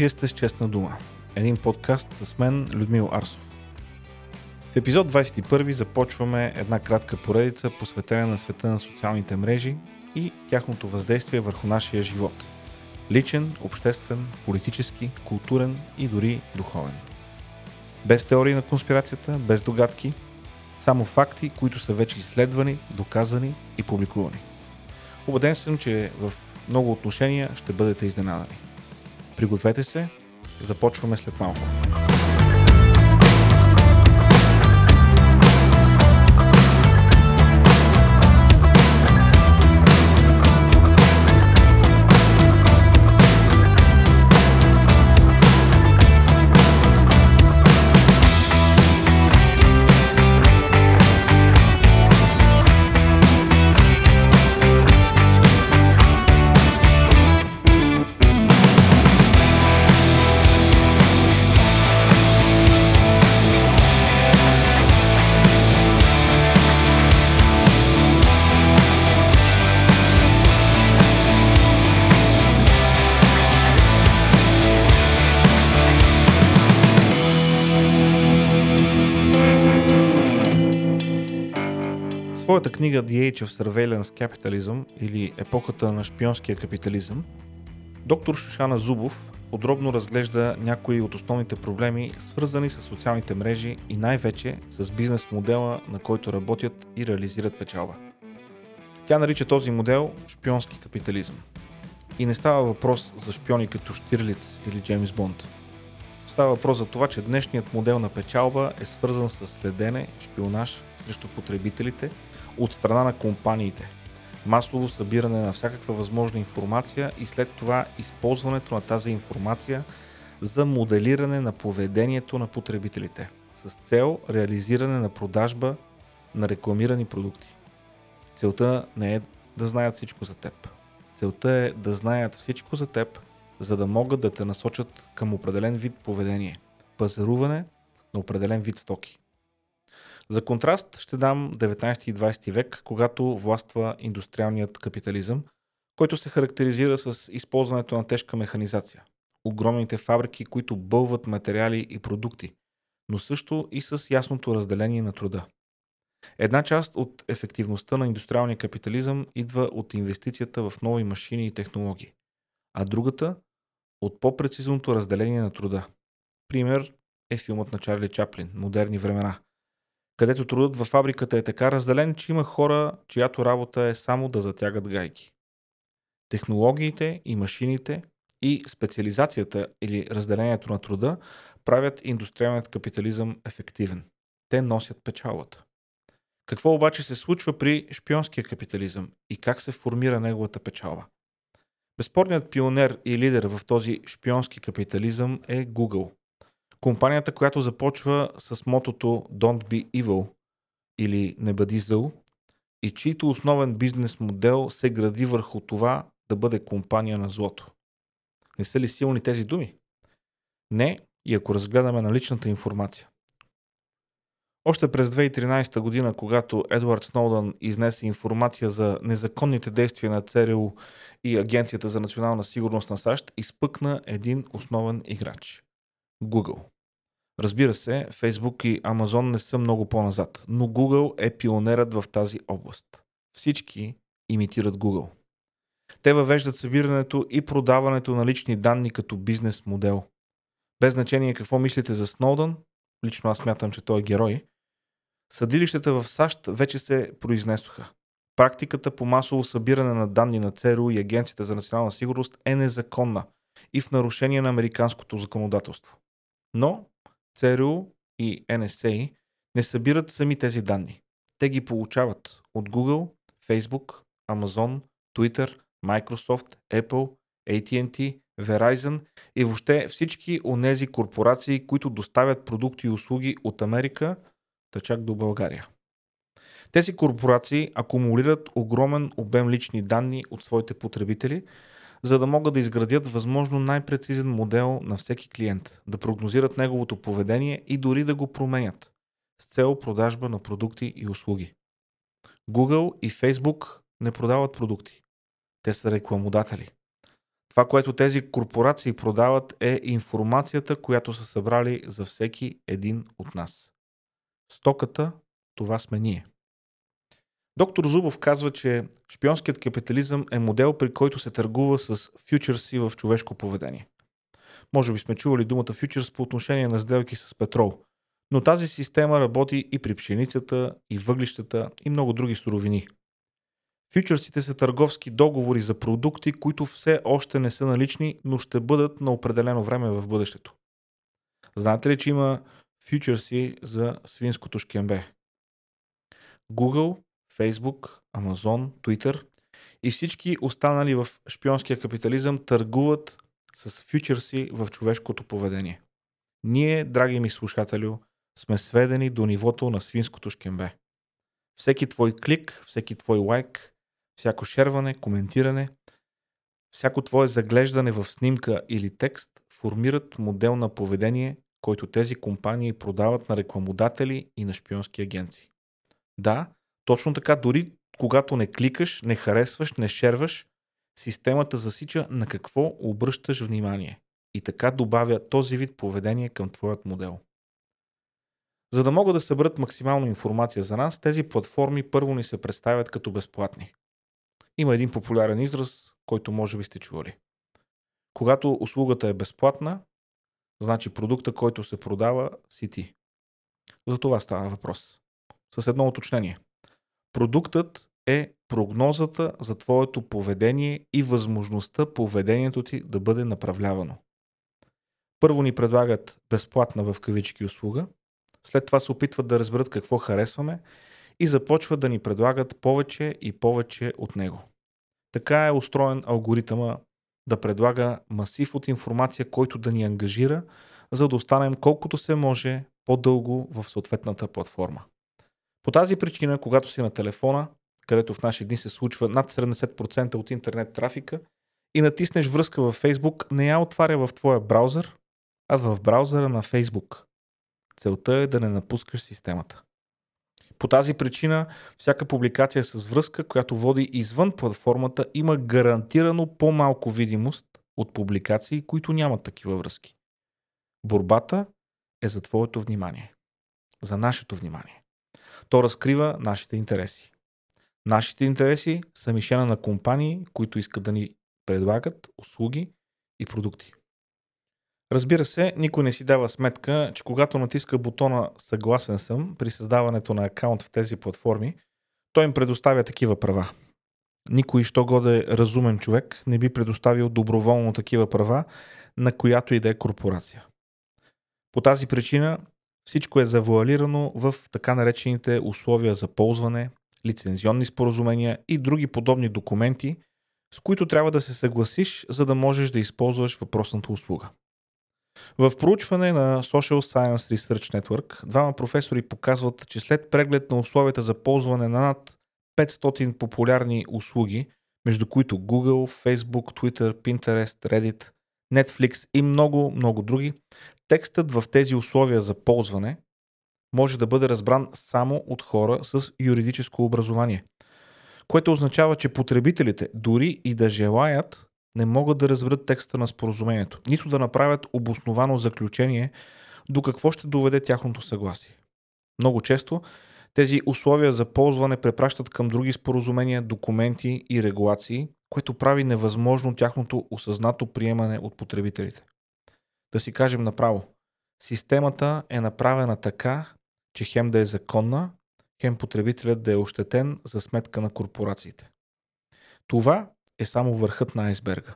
Вие сте с Честна дума. Един подкаст с мен, Людмил Арсов. В епизод 21 започваме една кратка поредица, посветена на света на социалните мрежи и тяхното въздействие върху нашия живот. Личен, обществен, политически, културен и дори духовен. Без теории на конспирацията, без догадки, само факти, които са вече изследвани, доказани и публикувани. Обеден съм, че в много отношения ще бъдете изненадани. Пригответе се, започваме след малко. Своята книга The Age of Surveillance Capitalism или Епохата на шпионския капитализъм, доктор Шушана Зубов подробно разглежда някои от основните проблеми, свързани с социалните мрежи и най-вече с бизнес модела, на който работят и реализират печалба. Тя нарича този модел шпионски капитализъм. И не става въпрос за шпиони като Штирлиц или Джеймс Бонд. Става въпрос за това, че днешният модел на печалба е свързан с следене, шпионаж срещу потребителите – от страна на компаниите. Масово събиране на всякаква възможна информация и след това използването на тази информация за моделиране на поведението на потребителите с цел реализиране на продажба на рекламирани продукти. Целта не е да знаят всичко за теб. Целта е да знаят всичко за теб, за да могат да те насочат към определен вид поведение, пазаруване на определен вид стоки. За контраст ще дам 19 и 20 век, когато властва индустриалният капитализъм, който се характеризира с използването на тежка механизация. Огромните фабрики, които бълват материали и продукти, но също и с ясното разделение на труда. Една част от ефективността на индустриалния капитализъм идва от инвестицията в нови машини и технологии, а другата от по-прецизното разделение на труда. Пример е филмът на Чарли Чаплин «Модерни времена», където трудът във фабриката е така разделен, че има хора, чиято работа е само да затягат гайки. Технологиите и машините и специализацията или разделението на труда правят индустриалният капитализъм ефективен. Те носят печалата. Какво обаче се случва при шпионския капитализъм и как се формира неговата печалба? Безспорният пионер и лидер в този шпионски капитализъм е Google. Компанията, която започва с мотото Don't be evil или не бъди зъл и чийто основен бизнес модел се гради върху това да бъде компания на злото. Не са ли силни тези думи? Не, и ако разгледаме наличната информация. Още през 2013 година, когато Едвард Сноудън изнесе информация за незаконните действия на ЦРУ и Агенцията за национална сигурност на САЩ, изпъкна един основен играч – Google. Разбира се, Facebook и Amazon не са много по-назад, но Google е пионерът в тази област. Всички имитират Google. Те въвеждат събирането и продаването на лични данни като бизнес модел. Без значение какво мислите за Сноудън, лично аз смятам, че той е герой, съдилищата в САЩ вече се произнесоха. Практиката по масово събиране на данни на ЦРУ и Агенцията за национална сигурност е незаконна и в нарушение на американското законодателство. Но ЦРУ и NSA не събират сами тези данни. Те ги получават от Google, Facebook, Amazon, Twitter, Microsoft, Apple, AT&T, Verizon и въобще всички онези корпорации, които доставят продукти и услуги от Америка, да чак до България. Тези корпорации акумулират огромен обем лични данни от своите потребители, за да могат да изградят възможно най-прецизен модел на всеки клиент, да прогнозират неговото поведение и дори да го променят с цел продажба на продукти и услуги. Google и Facebook не продават продукти. Те са рекламодатели. Това, което тези корпорации продават е информацията, която са събрали за всеки един от нас. Стоката, това сме ние. Доктор Зубов казва, че шпионският капитализъм е модел, при който се търгува с фьючерси в човешко поведение. Може би сме чували думата фьючерс по отношение на сделки с петрол, но тази система работи и при пшеницата, и въглищата, и много други суровини. Фьючерсите са търговски договори за продукти, които все още не са налични, но ще бъдат на определено време в бъдещето. Знаете ли, че има фьючерси за свинското шкембе? Google Facebook, Amazon, Twitter и всички останали в шпионския капитализъм търгуват с фьючерси в човешкото поведение. Ние, драги ми слушателю, сме сведени до нивото на свинското шкембе. Всеки твой клик, всеки твой лайк, всяко шерване, коментиране, всяко твое заглеждане в снимка или текст формират модел на поведение, който тези компании продават на рекламодатели и на шпионски агенции. Да, точно така, дори когато не кликаш, не харесваш, не шерваш, системата засича на какво обръщаш внимание и така добавя този вид поведение към твоят модел. За да могат да съберат максимално информация за нас, тези платформи първо ни се представят като безплатни. Има един популярен израз, който може би сте чували. Когато услугата е безплатна, значи продукта, който се продава, си ти. За това става въпрос. С едно уточнение – Продуктът е прогнозата за твоето поведение и възможността поведението ти да бъде направлявано. Първо ни предлагат безплатна в кавички услуга, след това се опитват да разберат какво харесваме и започват да ни предлагат повече и повече от него. Така е устроен алгоритъма да предлага масив от информация, който да ни ангажира, за да останем колкото се може по-дълго в съответната платформа. По тази причина, когато си на телефона, където в наши дни се случва над 70% от интернет трафика, и натиснеш връзка във Facebook, не я отваря в твоя браузър, а в браузъра на Facebook. Целта е да не напускаш системата. По тази причина, всяка публикация с връзка, която води извън платформата, има гарантирано по-малко видимост от публикации, които нямат такива връзки. Борбата е за твоето внимание. За нашето внимание. То разкрива нашите интереси. Нашите интереси са мишена на компании, които искат да ни предлагат услуги и продукти. Разбира се, никой не си дава сметка, че когато натиска бутона Съгласен съм при създаването на акаунт в тези платформи, той им предоставя такива права. Никой, що годе разумен човек, не би предоставил доброволно такива права на която и да е корпорация. По тази причина всичко е завуалирано в така наречените условия за ползване, лицензионни споразумения и други подобни документи, с които трябва да се съгласиш, за да можеш да използваш въпросната услуга. В проучване на Social Science Research Network, двама професори показват, че след преглед на условията за ползване на над 500 популярни услуги, между които Google, Facebook, Twitter, Pinterest, Reddit, Netflix и много, много други, текстът в тези условия за ползване може да бъде разбран само от хора с юридическо образование, което означава, че потребителите, дори и да желаят, не могат да разберат текста на споразумението, нито да направят обосновано заключение до какво ще доведе тяхното съгласие. Много често тези условия за ползване препращат към други споразумения, документи и регулации, което прави невъзможно тяхното осъзнато приемане от потребителите. Да си кажем направо, системата е направена така, че хем да е законна, хем потребителят да е ощетен за сметка на корпорациите. Това е само върхът на айсберга.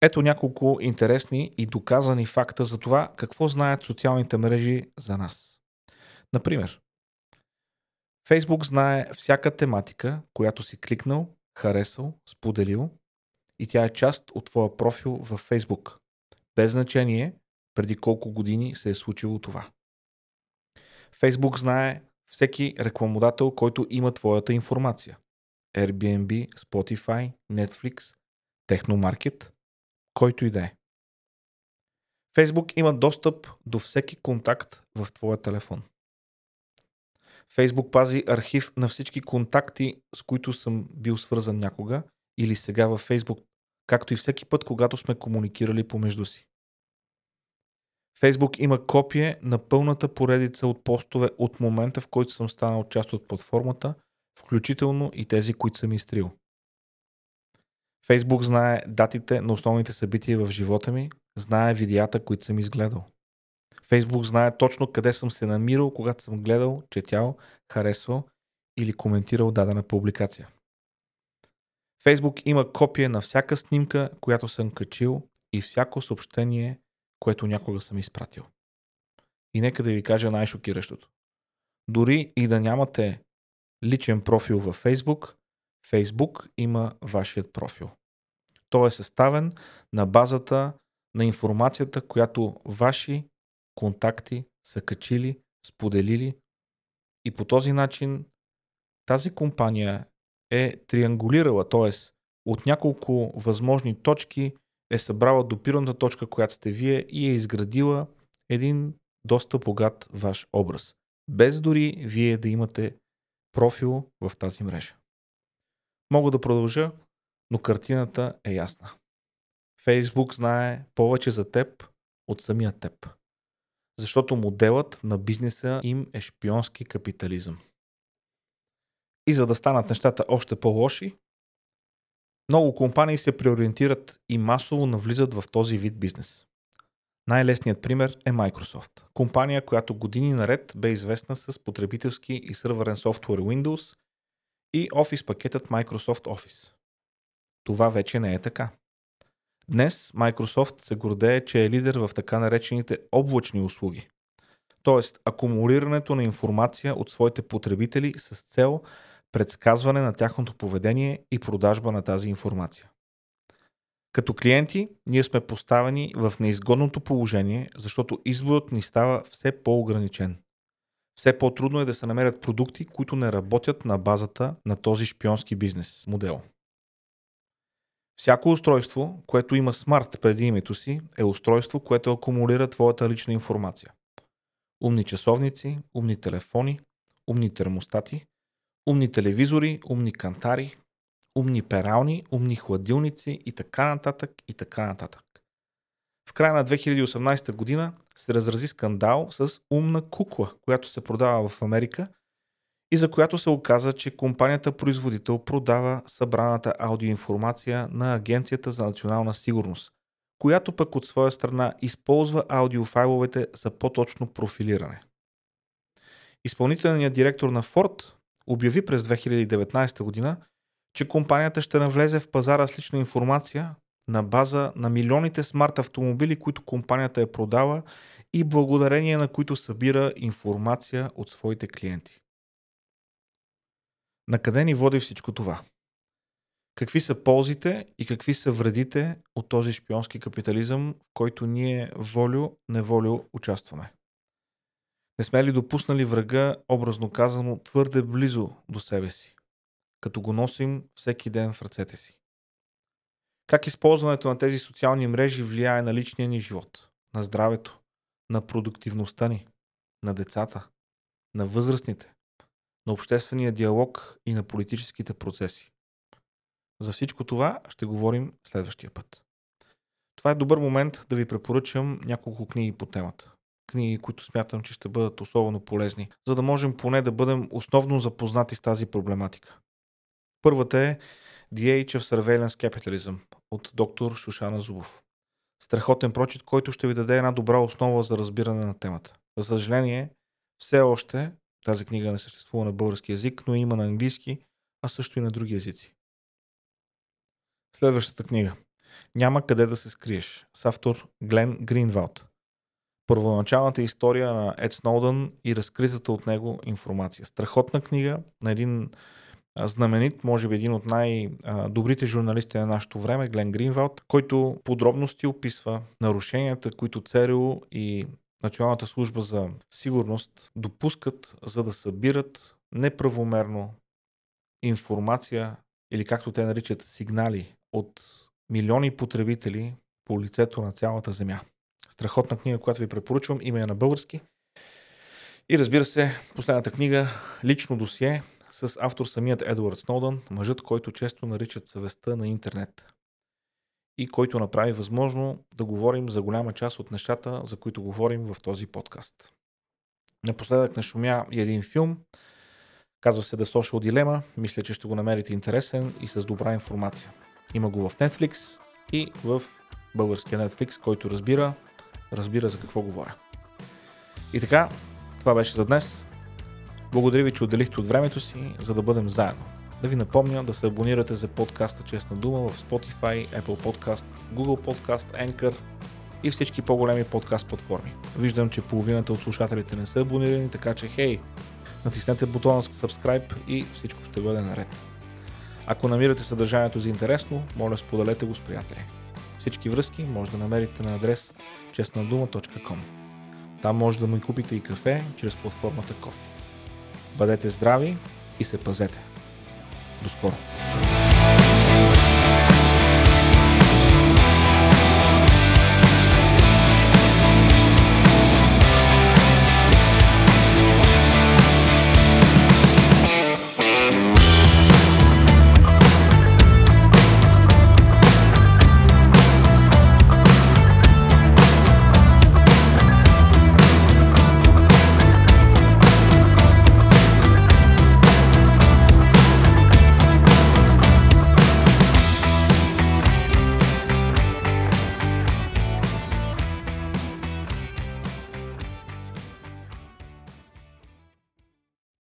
Ето няколко интересни и доказани факта за това какво знаят социалните мрежи за нас. Например, Facebook знае всяка тематика, която си кликнал, харесал, споделил и тя е част от твоя профил във Facebook. Без значение преди колко години се е случило това. Facebook знае всеки рекламодател, който има твоята информация. Airbnb, Spotify, Netflix, Technomarket, който и да е. Facebook има достъп до всеки контакт в твоя телефон. Facebook пази архив на всички контакти, с които съм бил свързан някога или сега във Facebook както и всеки път, когато сме комуникирали помежду си. Фейсбук има копие на пълната поредица от постове от момента, в който съм станал част от платформата, включително и тези, които съм изтрил. Фейсбук знае датите на основните събития в живота ми, знае видеята, които съм изгледал. Фейсбук знае точно къде съм се намирал, когато съм гледал, четял, харесвал или коментирал дадена публикация. Фейсбук има копия на всяка снимка, която съм качил и всяко съобщение, което някога съм изпратил. И нека да ви кажа най-шокиращото. Дори и да нямате личен профил във Фейсбук, Фейсбук има вашият профил. Той е съставен на базата на информацията, която ваши контакти са качили, споделили и по този начин тази компания е триангулирала, т.е. от няколко възможни точки е събрала допирната точка, която сте вие и е изградила един доста богат ваш образ. Без дори вие да имате профил в тази мрежа. Мога да продължа, но картината е ясна. Фейсбук знае повече за теб от самия теб. Защото моделът на бизнеса им е шпионски капитализъм. И за да станат нещата още по-лоши, много компании се преориентират и масово навлизат в този вид бизнес. Най-лесният пример е Microsoft. Компания, която години наред бе известна с потребителски и сървърен софтуер Windows и Office пакетът Microsoft Office. Това вече не е така. Днес Microsoft се гордее, че е лидер в така наречените облачни услуги. Тоест, акумулирането на информация от своите потребители с цел предсказване на тяхното поведение и продажба на тази информация. Като клиенти, ние сме поставени в неизгодното положение, защото изборът ни става все по-ограничен. Все по-трудно е да се намерят продукти, които не работят на базата на този шпионски бизнес модел. Всяко устройство, което има смарт преди името си, е устройство, което акумулира твоята лична информация. Умни часовници, умни телефони, умни термостати, умни телевизори, умни кантари, умни перални, умни хладилници и така нататък и така нататък. В края на 2018 година се разрази скандал с умна кукла, която се продава в Америка и за която се оказа, че компанията производител продава събраната аудиоинформация на Агенцията за национална сигурност, която пък от своя страна използва аудиофайловете за по-точно профилиране. Изпълнителният директор на Ford обяви през 2019 година, че компанията ще навлезе в пазара с лична информация на база на милионите смарт автомобили, които компанията е продала и благодарение на които събира информация от своите клиенти. На къде ни води всичко това? Какви са ползите и какви са вредите от този шпионски капитализъм, в който ние волю-неволю участваме? Не сме ли допуснали врага, образно казано, твърде близо до себе си, като го носим всеки ден в ръцете си? Как използването на тези социални мрежи влияе на личния ни живот, на здравето, на продуктивността ни, на децата, на възрастните, на обществения диалог и на политическите процеси? За всичко това ще говорим следващия път. Това е добър момент да ви препоръчам няколко книги по темата книги, които смятам, че ще бъдат особено полезни, за да можем поне да бъдем основно запознати с тази проблематика. Първата е The Age of Surveillance Capitalism от доктор Шушана Зубов. Страхотен прочит, който ще ви даде една добра основа за разбиране на темата. За съжаление, все още тази книга не съществува на български язик, но има на английски, а също и на други езици. Следващата книга. Няма къде да се скриеш. С автор Глен Гринвалд първоначалната история на Ед Сноудън и разкритата от него информация. Страхотна книга на един знаменит, може би един от най-добрите журналисти на нашето време, Глен Гринвалд, който подробности описва нарушенията, които ЦРУ и Националната служба за сигурност допускат, за да събират неправомерно информация или както те наричат сигнали от милиони потребители по лицето на цялата земя. Страхотна книга, която ви препоръчвам. Има я на български. И разбира се, последната книга Лично досие с автор самият Едуард Сноудън, мъжът, който често наричат съвестта на интернет. И който направи възможно да говорим за голяма част от нещата, за които говорим в този подкаст. Напоследък нашумя и един филм, казва се The Social Dilemma, мисля, че ще го намерите интересен и с добра информация. Има го в Netflix и в българския Netflix, който разбира, разбира за какво говоря. И така, това беше за днес. Благодаря ви, че отделихте от времето си, за да бъдем заедно. Да ви напомня да се абонирате за подкаста Честна дума в Spotify, Apple Podcast, Google Podcast, Anchor и всички по-големи подкаст платформи. Виждам, че половината от слушателите не са абонирани, така че хей, натиснете бутона subscribe и всичко ще бъде наред. Ако намирате съдържанието за интересно, моля споделете го с приятели. Всички връзки може да намерите на адрес честнадума.com. Там може да му купите и кафе чрез платформата Кофе. Бъдете здрави и се пазете! До скоро!